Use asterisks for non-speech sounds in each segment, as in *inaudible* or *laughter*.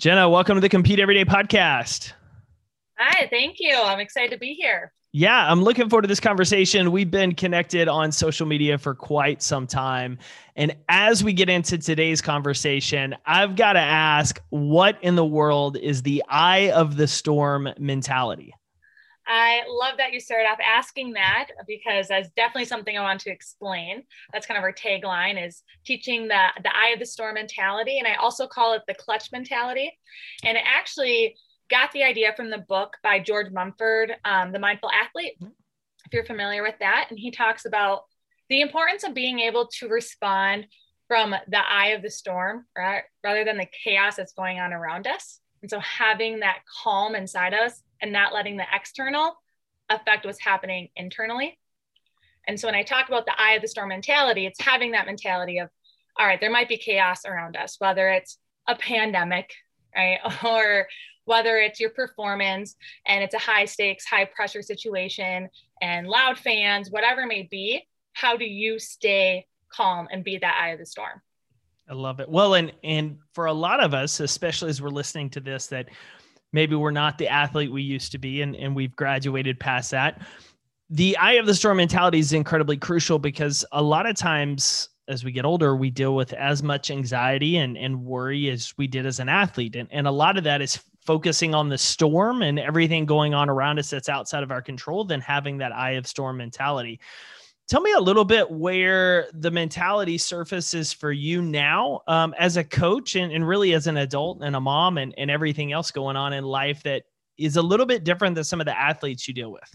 Jenna, welcome to the Compete Everyday podcast. Hi, thank you. I'm excited to be here. Yeah, I'm looking forward to this conversation. We've been connected on social media for quite some time. And as we get into today's conversation, I've got to ask what in the world is the eye of the storm mentality? I love that you started off asking that because that's definitely something I want to explain. That's kind of our tagline is teaching the the eye of the storm mentality and I also call it the clutch mentality. And it actually got the idea from the book by George Mumford, um, The Mindful Athlete, if you're familiar with that. And he talks about the importance of being able to respond from the eye of the storm, right? Rather than the chaos that's going on around us. And so having that calm inside us and not letting the external affect what's happening internally. And so when I talk about the eye of the storm mentality, it's having that mentality of, all right, there might be chaos around us, whether it's a pandemic, right? *laughs* Or whether it's your performance and it's a high stakes, high pressure situation and loud fans, whatever it may be, how do you stay calm and be that eye of the storm? I love it. Well, and and for a lot of us, especially as we're listening to this, that maybe we're not the athlete we used to be and, and we've graduated past that. The eye of the storm mentality is incredibly crucial because a lot of times as we get older, we deal with as much anxiety and, and worry as we did as an athlete. And, and a lot of that is focusing on the storm and everything going on around us that's outside of our control than having that eye of storm mentality. Tell me a little bit where the mentality surfaces for you now um, as a coach and, and really as an adult and a mom and, and everything else going on in life that is a little bit different than some of the athletes you deal with.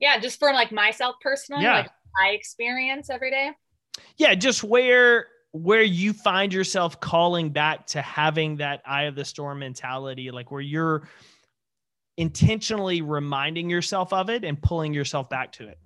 Yeah, just for like myself personally, yeah. like I experience every day. Yeah, just where where you find yourself calling back to having that eye of the storm mentality, like where you're intentionally reminding yourself of it and pulling yourself back to it?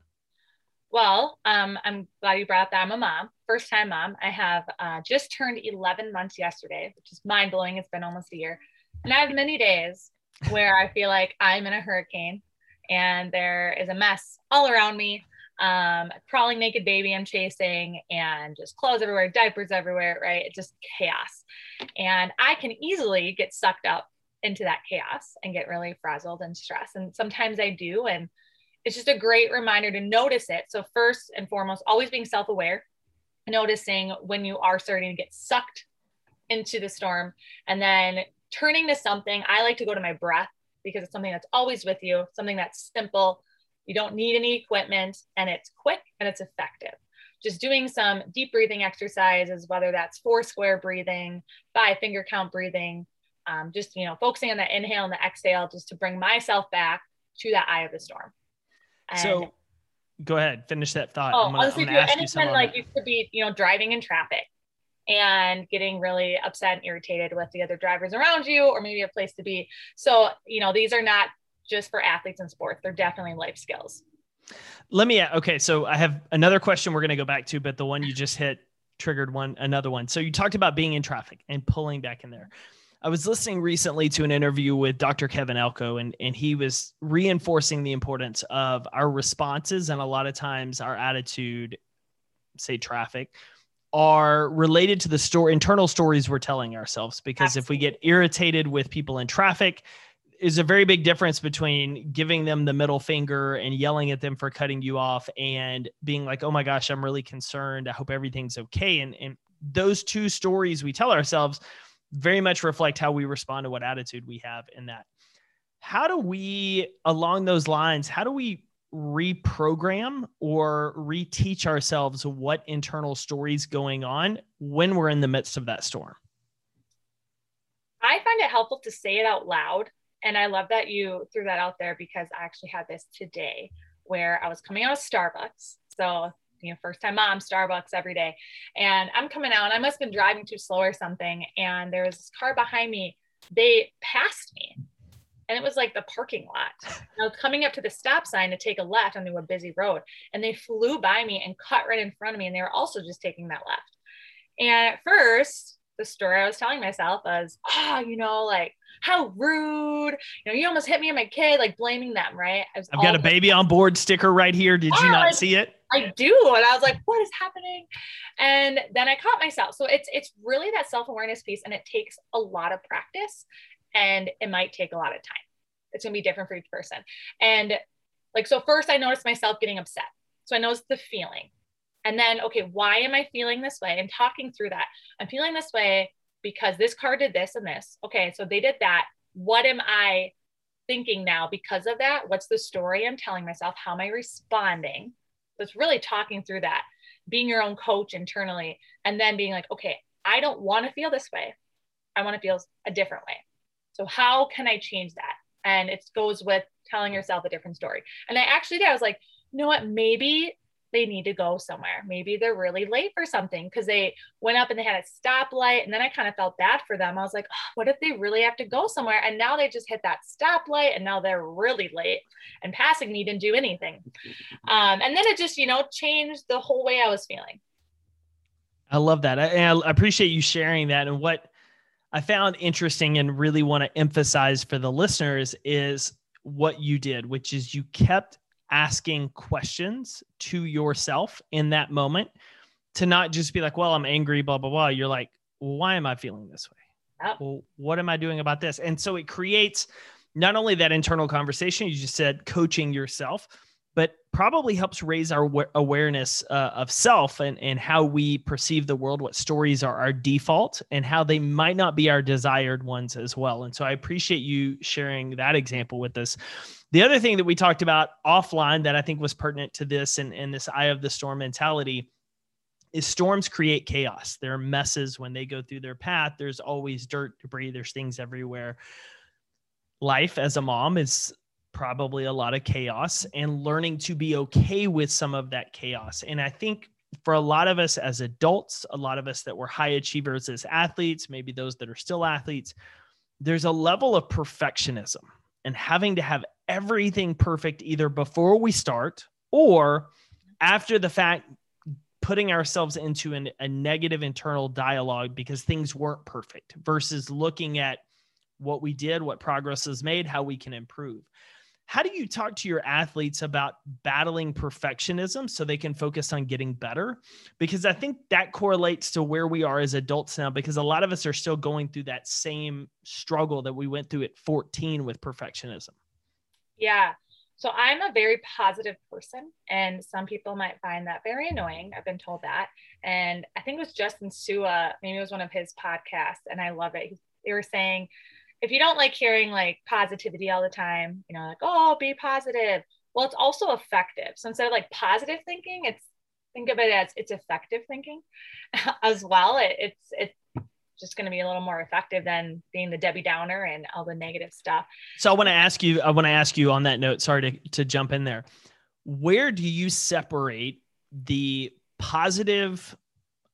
Well, um, I'm glad you brought that. I'm a mom, first time mom. I have uh, just turned 11 months yesterday, which is mind blowing. It's been almost a year. And I have many days where I feel like I'm in a hurricane and there is a mess all around me um, crawling naked baby I'm chasing, and just clothes everywhere, diapers everywhere, right? It's just chaos. And I can easily get sucked up into that chaos and get really frazzled and stressed. And sometimes I do. And it's just a great reminder to notice it. So, first and foremost, always being self aware, noticing when you are starting to get sucked into the storm, and then turning to something. I like to go to my breath because it's something that's always with you, something that's simple, you don't need any equipment and it's quick and it's effective. Just doing some deep breathing exercises, whether that's four square breathing, five finger count breathing, um, just you know focusing on the inhale and the exhale, just to bring myself back to that eye of the storm. And so, go ahead, finish that thought. Oh, gonna, honestly, anytime like you could be you know driving in traffic and getting really upset and irritated with the other drivers around you, or maybe a place to be. So you know these are not just for athletes and sports. They're definitely life skills. Let me okay, so I have another question we're going to go back to, but the one you just hit triggered one another one. So you talked about being in traffic and pulling back in there. I was listening recently to an interview with Dr. Kevin Elko, and, and he was reinforcing the importance of our responses and a lot of times our attitude, say traffic, are related to the story internal stories we're telling ourselves. Because Absolutely. if we get irritated with people in traffic, is a very big difference between giving them the middle finger and yelling at them for cutting you off and being like, oh my gosh, I'm really concerned. I hope everything's okay. And, and those two stories we tell ourselves very much reflect how we respond to what attitude we have in that. How do we, along those lines, how do we reprogram or reteach ourselves what internal stories going on when we're in the midst of that storm? I find it helpful to say it out loud and I love that you threw that out there because I actually had this today where I was coming out of Starbucks. So, you know, first time mom, Starbucks every day. And I'm coming out and I must have been driving too slow or something. And there was this car behind me. They passed me. And it was like the parking lot. *laughs* I was coming up to the stop sign to take a left onto a busy road. And they flew by me and cut right in front of me. And they were also just taking that left. And at first, the story I was telling myself was, oh, you know, like how rude, you know, you almost hit me and my kid, like blaming them, right? I've got a baby on board sticker right here. Did you not like, see it? I do. And I was like, what is happening? And then I caught myself. So it's it's really that self-awareness piece and it takes a lot of practice and it might take a lot of time. It's gonna be different for each person. And like so first I noticed myself getting upset. So I noticed the feeling. And then, okay, why am I feeling this way? And talking through that. I'm feeling this way because this car did this and this. Okay, so they did that. What am I thinking now because of that? What's the story I'm telling myself? How am I responding? So it's really talking through that, being your own coach internally, and then being like, okay, I don't want to feel this way. I want to feel a different way. So how can I change that? And it goes with telling yourself a different story. And I actually did. I was like, you know what? Maybe they need to go somewhere. Maybe they're really late for something because they went up and they had a stoplight. And then I kind of felt bad for them. I was like, oh, what if they really have to go somewhere? And now they just hit that stoplight and now they're really late and passing me didn't do anything. Um, and then it just, you know, changed the whole way I was feeling. I love that. I, I appreciate you sharing that. And what I found interesting and really want to emphasize for the listeners is what you did, which is you kept asking questions to yourself in that moment to not just be like, well, I'm angry, blah, blah, blah. You're like, why am I feeling this way? Yep. Well, what am I doing about this? And so it creates not only that internal conversation, you just said coaching yourself, probably helps raise our awareness uh, of self and, and how we perceive the world, what stories are our default, and how they might not be our desired ones as well. And so I appreciate you sharing that example with us. The other thing that we talked about offline that I think was pertinent to this and, and this eye of the storm mentality is storms create chaos. There are messes when they go through their path. There's always dirt, debris, there's things everywhere. Life as a mom is probably a lot of chaos and learning to be okay with some of that chaos. And I think for a lot of us as adults, a lot of us that were high achievers as athletes, maybe those that are still athletes, there's a level of perfectionism and having to have everything perfect either before we start or after the fact putting ourselves into an, a negative internal dialogue because things weren't perfect versus looking at what we did, what progress is made, how we can improve. How do you talk to your athletes about battling perfectionism so they can focus on getting better? Because I think that correlates to where we are as adults now, because a lot of us are still going through that same struggle that we went through at 14 with perfectionism. Yeah. So I'm a very positive person, and some people might find that very annoying. I've been told that. And I think it was Justin Sua, maybe it was one of his podcasts, and I love it. They were saying, if you don't like hearing like positivity all the time, you know, like, oh, be positive. Well, it's also effective. So instead of like positive thinking, it's think of it as it's effective thinking *laughs* as well. It, it's it's just going to be a little more effective than being the Debbie Downer and all the negative stuff. So I want to ask you, I want to ask you on that note, sorry to, to jump in there. Where do you separate the positive,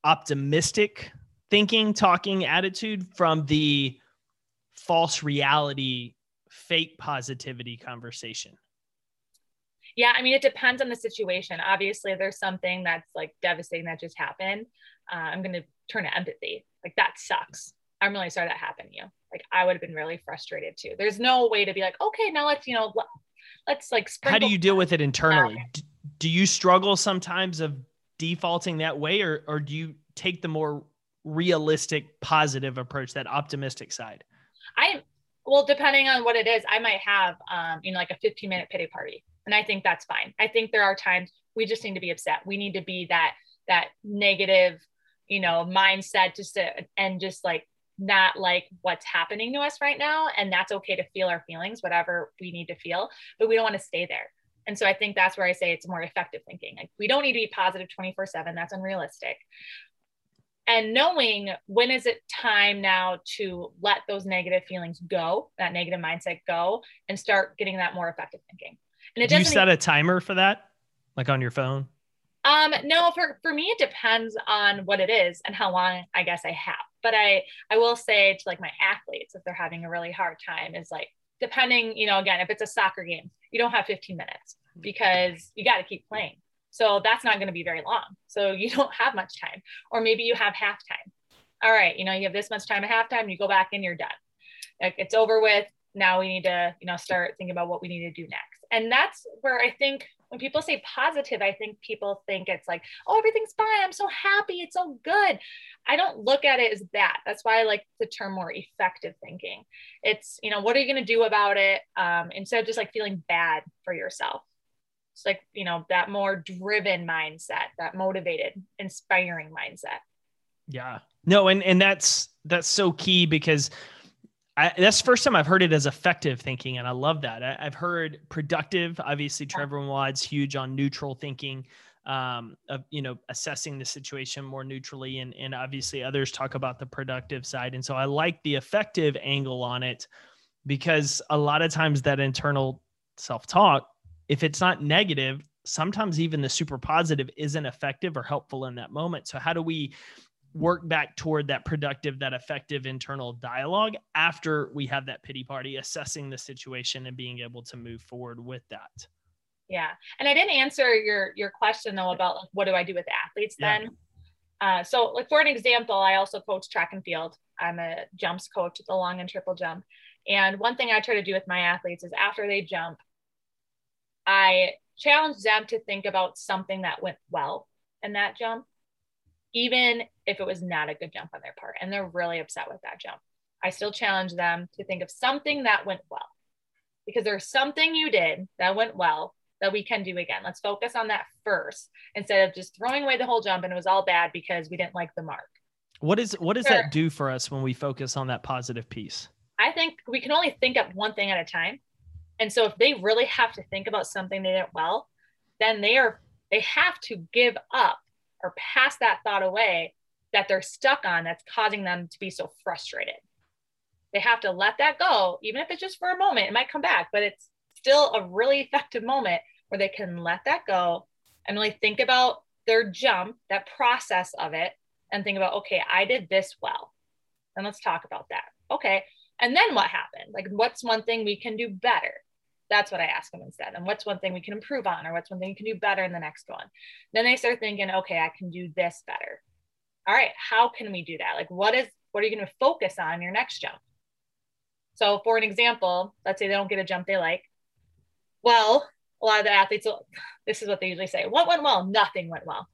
optimistic thinking, talking attitude from the false reality, fake positivity conversation? Yeah, I mean, it depends on the situation. Obviously, there's something that's like devastating that just happened. Uh, I'm going to turn to empathy. Like, that sucks. I'm really sorry that happened to you. Like, I would have been really frustrated too. There's no way to be like, okay, now let's, you know, let's like, spread. how do you deal with it internally? Do you struggle sometimes of defaulting that way, or, or do you take the more realistic, positive approach, that optimistic side? I well, depending on what it is, I might have um, you know, like a 15 minute pity party. And I think that's fine. I think there are times we just need to be upset. We need to be that that negative, you know, mindset just to and just like not like what's happening to us right now. And that's okay to feel our feelings, whatever we need to feel, but we don't want to stay there. And so I think that's where I say it's more effective thinking. Like we don't need to be positive 24 7. That's unrealistic and knowing when is it time now to let those negative feelings go that negative mindset go and start getting that more effective thinking. And it do you set a timer for that? Like on your phone? Um no for for me it depends on what it is and how long i guess i have. But i i will say to like my athletes if they're having a really hard time is like depending you know again if it's a soccer game you don't have 15 minutes because you got to keep playing so that's not going to be very long. So you *laughs* don't have much time. Or maybe you have half time. All right, you know, you have this much time at halftime, you go back and you're done. Like it's over with. Now we need to, you know, start thinking about what we need to do next. And that's where I think when people say positive, I think people think it's like, oh, everything's fine. I'm so happy. It's so good. I don't look at it as that. That's why I like the term more effective thinking. It's, you know, what are you going to do about it? Um, instead of just like feeling bad for yourself. It's like, you know, that more driven mindset, that motivated, inspiring mindset. Yeah. No, and and that's that's so key because I, that's the first time I've heard it as effective thinking, and I love that. I, have heard productive. Obviously, Trevor Moawad's huge on neutral thinking, um, of you know assessing the situation more neutrally, and and obviously others talk about the productive side. And so I like the effective angle on it because a lot of times that internal self talk, if it's not negative, sometimes even the super positive isn't effective or helpful in that moment. So how do we work back toward that productive, that effective internal dialogue after we have that pity party, assessing the situation and being able to move forward with that. Yeah. And I didn't answer your your question though about like what do I do with athletes then? Yeah. Uh, so like for an example, I also coach track and field. I'm a jumps coach at the long and triple jump. And one thing I try to do with my athletes is after they jump, I challenge them to think about something that went well in that jump even if it was not a good jump on their part and they're really upset with that jump. I still challenge them to think of something that went well because there's something you did that went well that we can do again. Let's focus on that first instead of just throwing away the whole jump and it was all bad because we didn't like the mark. What is what does sure. that do for us when we focus on that positive piece? I think we can only think of one thing at a time. And so if they really have to think about something they did well, then they are they have to give up or pass that thought away that they're stuck on that's causing them to be so frustrated. They have to let that go, even if it's just for a moment. It might come back, but it's still a really effective moment where they can let that go and really think about their jump, that process of it, and think about, okay, I did this well. And let's talk about that. Okay. And then what happened? Like, what's one thing we can do better? That's what I ask them instead. And what's one thing we can improve on, or what's one thing you can do better in the next one? Then they start thinking, okay, I can do this better. All right, how can we do that? Like, what is what are you going to focus on your next jump? So, for an example, let's say they don't get a jump they like. Well, a lot of the athletes, *sighs* this is what they usually say: "What went well? Nothing went well."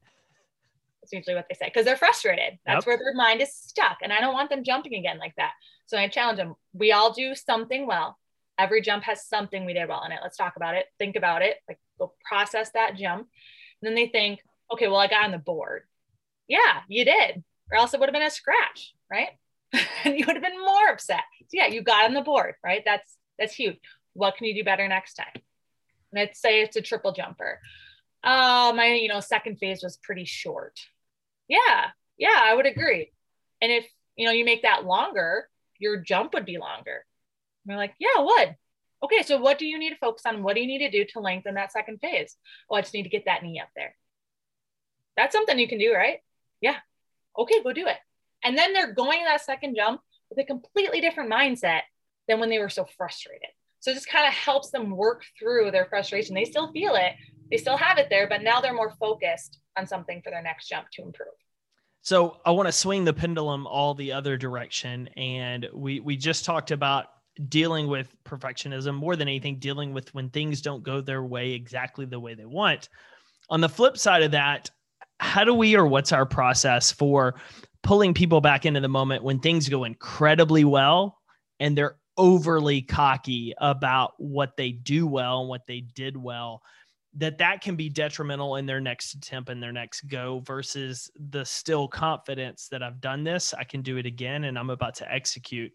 That's usually what they say because they're frustrated. That's yep. where their mind is stuck, and I don't want them jumping again like that. So I challenge them. We all do something well every jump has something we did well in it. Let's talk about it. Think about it. Like go process that jump. And then they think, okay, well, I got on the board. Yeah, you did. Or else it would have been a scratch, right? *laughs* and you would have been more upset. So yeah, you got on the board, right? That's that's huge. What can you do better next time? Let's say it's a triple jumper. Oh, my, you know, second phase was pretty short. Yeah, yeah, I would agree. And if you know you make that longer, your jump would be longer we're like, yeah, would. Okay, so what do you need to focus on? What do you need to do to lengthen that second phase? Oh, I just need to get that knee up there. That's something you can do, right? Yeah. Okay, go do it. And then they're going that second jump with a completely different mindset than when they were so frustrated. So it just kind of helps them work through their frustration. They still feel it, they still have it there, but now they're more focused on something for their next jump to improve. So I want to swing the pendulum all the other direction. And we we just talked about dealing with perfectionism more than anything dealing with when things don't go their way exactly the way they want. On the flip side of that how do we or what's our process for pulling people back into the moment when things go incredibly well and they're overly cocky about what they do well and what they did well that that can be detrimental in their next attempt and their next go versus the still confidence that I've done this, I can do it again and I'm about to execute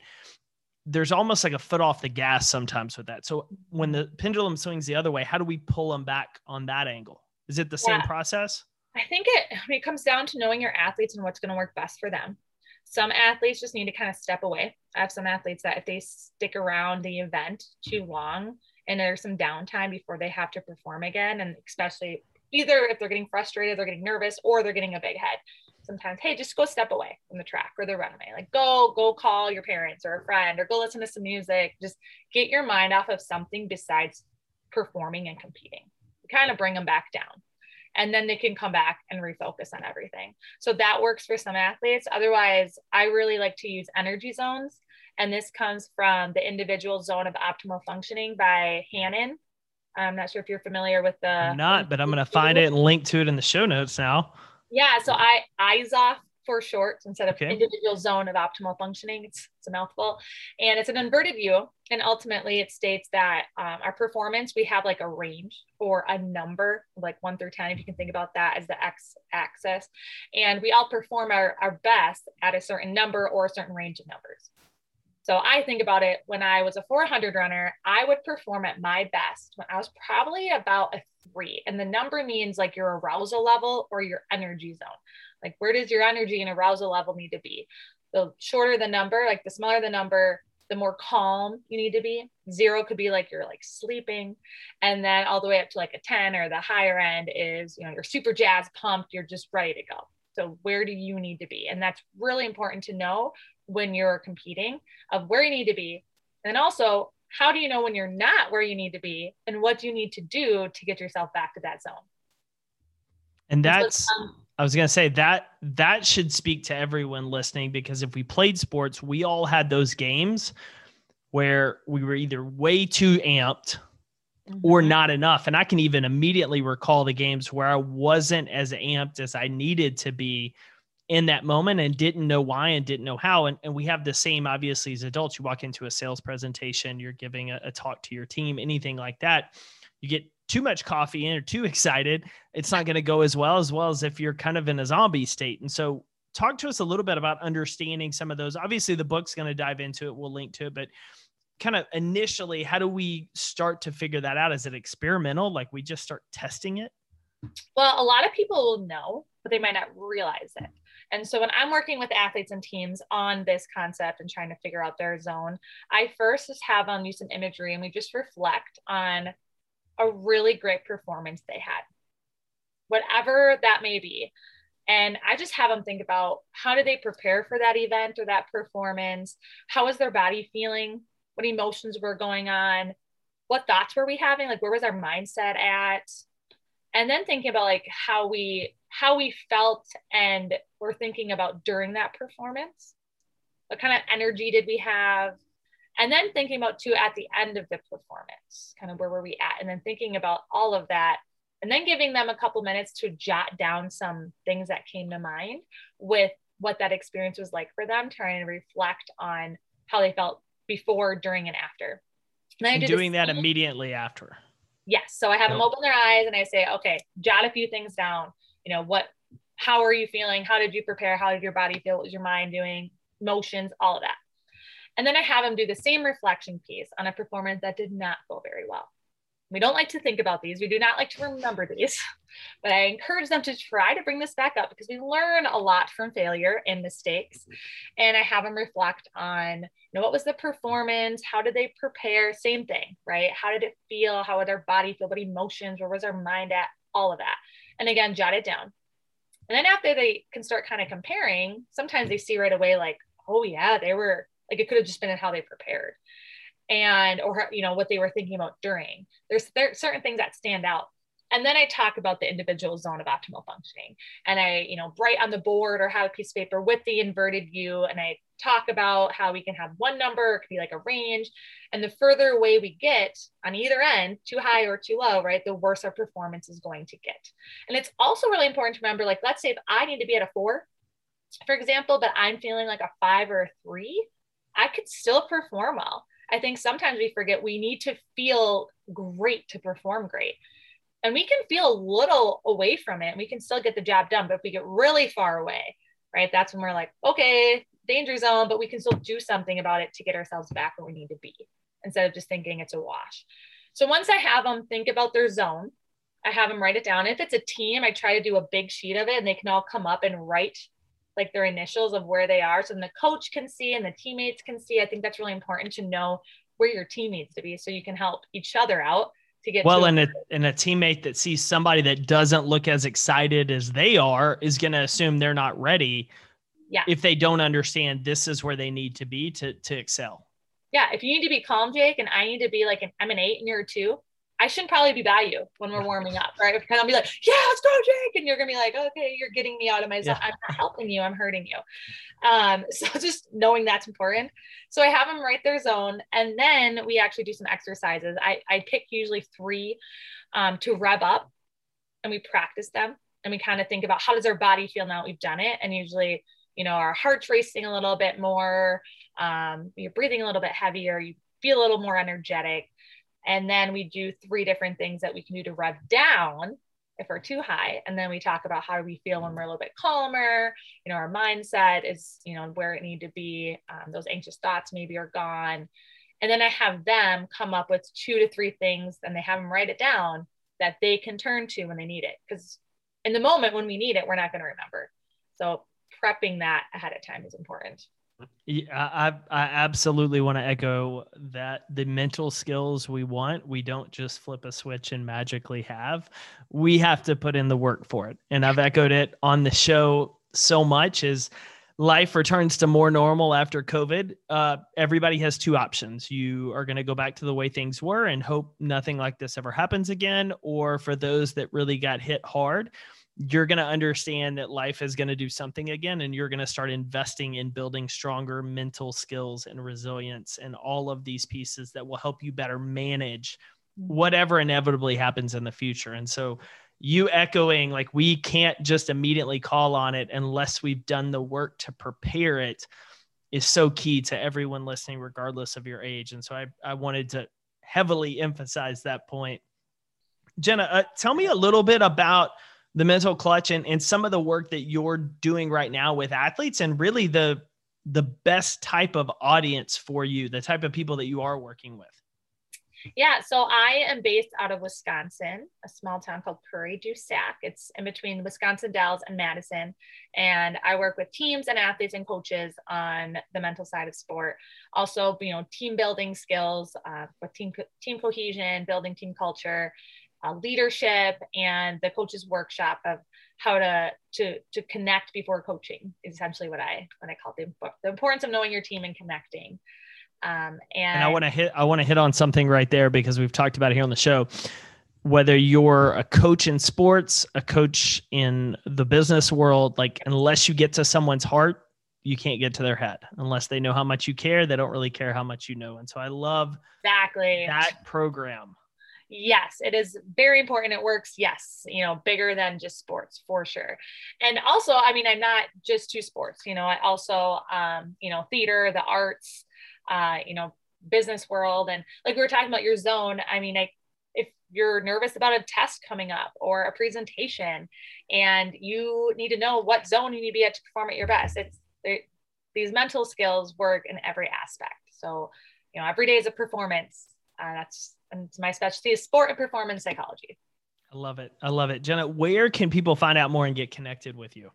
there's almost like a foot off the gas sometimes with that. So when the pendulum swings the other way, how do we pull them back on that angle? Is it the yeah. same process? I think it, it comes down to knowing your athletes and what's going to work best for them. Some athletes just need to kind of step away. I have some athletes that if they stick around the event too long and there's some downtime before they have to perform again, and especially either if they're getting frustrated, they're getting nervous, or they're getting a big head sometimes, hey, just go step away from the track or the runway. Like go, go call your parents or a friend or go listen to some music. Just get your mind off of something besides performing and competing. Kind of bring them back down. And then they can come back and refocus on everything. So that works for some athletes. Otherwise, I really like to use energy zones. And this comes from the individual zone of optimal functioning by Hanin. I'm not sure if you're familiar with the. I'm not, but I'm going to find it and link to it in the show notes now. Yeah. So I IZOF for short instead of Okay. individual zone of optimal functioning. It's, it's a mouthful. And it's an inverted U. And ultimately, it states that um, our performance, we have like a range or a number, like one through 10, if you can think about that as the x axis. And we all perform our, our best at a certain number or a certain range of numbers. So I think about it when I was a 400 runner, I would perform at my best when I was probably about a three. And the number means like your arousal level or your energy zone. Like, where does your energy and arousal level need to be? The shorter the number, like the smaller the number, the more calm you need to be. Zero could be like you're like sleeping. And then all the way up to like a 10 or the higher end is, you know, you're super jazz pumped, you're just ready to go. So, where do you need to be? And that's really important to know when you're competing of where you need to be. And also, how do you know when you're not where you need to be? And what do you need to do to get yourself back to that zone? And that's I was going to say that that should speak to everyone listening because if we played sports, we all had those games where we were either way too amped or Mhm. not enough. And I can even immediately recall the games where I wasn't as amped as I needed to be in that moment and didn't know why and didn't know how. And, and we have the same, obviously, as adults. You walk into a sales presentation, you're giving a, a talk to your team, anything like that. You get too much coffee in or too *laughs* excited, it's not going to go as well as well as if you're kind of in a zombie state. And so, talk to us a little bit about understanding some of those. Obviously, the book's going to dive into it. We'll link to it, but kind of initially, how do we start to figure that out? Is it experimental? Like we just start testing it? Well, a lot of people will know, but they might not realize it. And so when I'm working with athletes and teams on this concept and trying to figure out their zone, I first just have them use some imagery and we just reflect on a really great performance they had, whatever that may be. And I just have them think about how did they prepare for that event or that performance? How was their body feeling? What emotions were going on? What thoughts were we having? Like, where was our mindset at? And then thinking about like how we how we felt and we're thinking about during that performance. What kind of energy did we have? And then thinking about too at the end of the performance kind of where were we at? And then thinking about all of that and then giving them a couple minutes to jot down some things that came to mind with what that experience was like for them trying to reflect on how they felt before during and after. And And doing that immediately after. Yes. So I have them open their eyes and I say, okay, jot a few things down. You know, what, how are you feeling? How did you prepare? How did your body feel? What was your mind doing? Motions, all of that. And then I have them do the same reflection piece on a performance that did not go very well. We don't like to think about these. We do not like to remember these, *laughs* but I encourage them to try to bring this back up because we learn a lot from failure and mistakes. And I have them reflect on, you know, what was the performance? How did they prepare? Same thing, right? How did it feel? How did their body feel? What emotions? Where was their mind at? All of that. And again, jot it down. And then after they can start kind of comparing, sometimes they see right away, like, oh, yeah, they were like, it could have just been how they prepared and or you know what they were thinking about during. There's there certain things that stand out. And then i talk about the individual zone of optimal functioning. And i you know write on the board or have a piece of paper with the inverted U and i talk about how we can have one number it could be like a range. And the further away we get on either end too high or too low right the worse our performance is going to get. And it's also really important to remember like let's say if i need to be at a four for example but i'm feeling like a five or a three i could still perform well I think sometimes we forget we need to feel great to perform great. And we can feel a little away from it. and We can still get the job done. But if we get really far away, right, that's when we're like, okay, danger zone, but we can still do something about it to get ourselves back where we need to be instead of just thinking it's a wash. So once I have them think about their zone, I have them write it down. If it's a team, I try to do a big sheet of it and they can all come up and write like their initials of where they are so then the coach can see and the teammates can see i think that's really important to know where your team needs to be so you can help each other out to get Well, to and a, and a teammate that sees somebody that doesn't look as excited as they are is going to assume they're not ready. Yeah. If they don't understand this is where they need to be to to excel. yeah if you need to be calm jake and i need to be like an i'm an eight and you're a two I shouldn't probably be by you when we're warming up, right? Because I'll be like, yeah, let's go, Jake. And you're gonna be like, okay, you're getting me out of my zone. Yeah. I'm not helping you, I'm hurting you. Um, *laughs* so just knowing that's important. So I have them write their zone, and then we actually do some exercises. I, I pick usually three um, to rev up, and we practice them, and we kind of think about how does our body feel now that we've done it, and usually, you know, our heart's racing a little bit more, um, you're breathing a little bit heavier, you feel a little more energetic and then we do three different things that we can do to rev down if we're too high. And then we talk about how we feel when we're a little bit calmer. You know, our mindset is, you know, where it need to be. Um, those anxious thoughts maybe are gone. And then I have them come up with two to three things and they have them write it down that they can turn to when they need it. Because in the moment when we need it, we're not going to remember. So prepping that ahead of time is important. Yeah, I, I absolutely want to echo that the mental skills we want, we don't just flip a switch and magically have. We have to put in the work for it. And I've echoed it on the show so much is life returns to more normal after COVID. Uh, everybody has two options. You are going to go back to the way things were and hope nothing like this ever happens again. Or for those that really got hit hard, you're going to understand that life is going to do something again and you're going to start investing in building stronger mental skills and resilience and all of these pieces that will help you better manage whatever inevitably happens in the future. And so you echoing like we can't just immediately call on it unless we've done the work to prepare it is so key to everyone listening regardless of your age. And so i, I wanted to heavily emphasize that point. Jenna uh, tell me a little bit about the mental clutch and, and some of the work that you're doing right now with athletes and really the the best type of audience for you the type of people that you are working with? Yeah so i am based out of wisconsin a small town called prairie du sac. It's in between wisconsin dells and madison and i work with teams and athletes and coaches on the mental side of sport. Also you know team building skills uh, with team team cohesion building team culture uh, leadership and the coaches workshop of how to to to connect before coaching is essentially what I what I call the, the importance of knowing your team and connecting. Um, and, and I want to hit I want to hit on something right there because we've talked about it here on the show. Whether you're a coach in sports, a coach in the business world, like unless you get to someone's heart, you can't get to their head unless they know how much you care. They don't really care how much you know. And so I love exactly that program yes it is very important it works. Yes you know bigger than just sports for sure. And also i mean i'm not just to sports you know i also um you know theater the arts uh you know business world. And like we were talking about your zone i mean I, if you're nervous about a test coming up or a presentation and you need to know what zone you need to be at to perform at your best it's these mental skills work in every aspect. So you know every day is a performance. Uh, that's and it's my specialty is sport and performance psychology. I love it. I love it. Jenna, where can people find out more and get connected with you?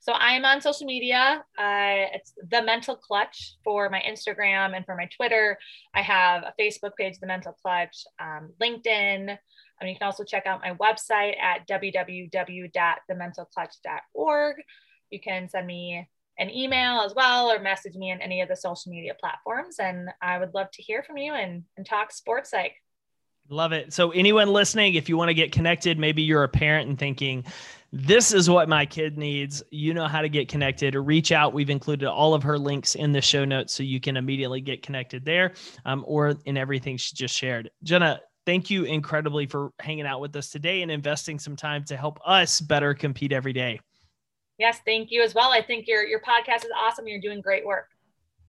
So I'm on social media. Uh, it's the Mental Clutch for my Instagram and for my Twitter. I have a Facebook page, The Mental Clutch, um, LinkedIn. Um, you can also check out my website at www.thementalclutch.org. You can send me an email as well or message me on any of the social media platforms. And I would love to hear from you and, and talk sports psych. Love it. So, anyone listening, if you want to get connected, maybe you're a parent and thinking, this is what my kid needs. You know how to get connected or reach out. We've included all of her links in the show notes so you can immediately get connected there um, or in everything she just shared. Jenna, thank you incredibly for hanging out with us today and investing some time to help us better compete every day. Yes, thank you as well. I think your your podcast is awesome. You're doing great work.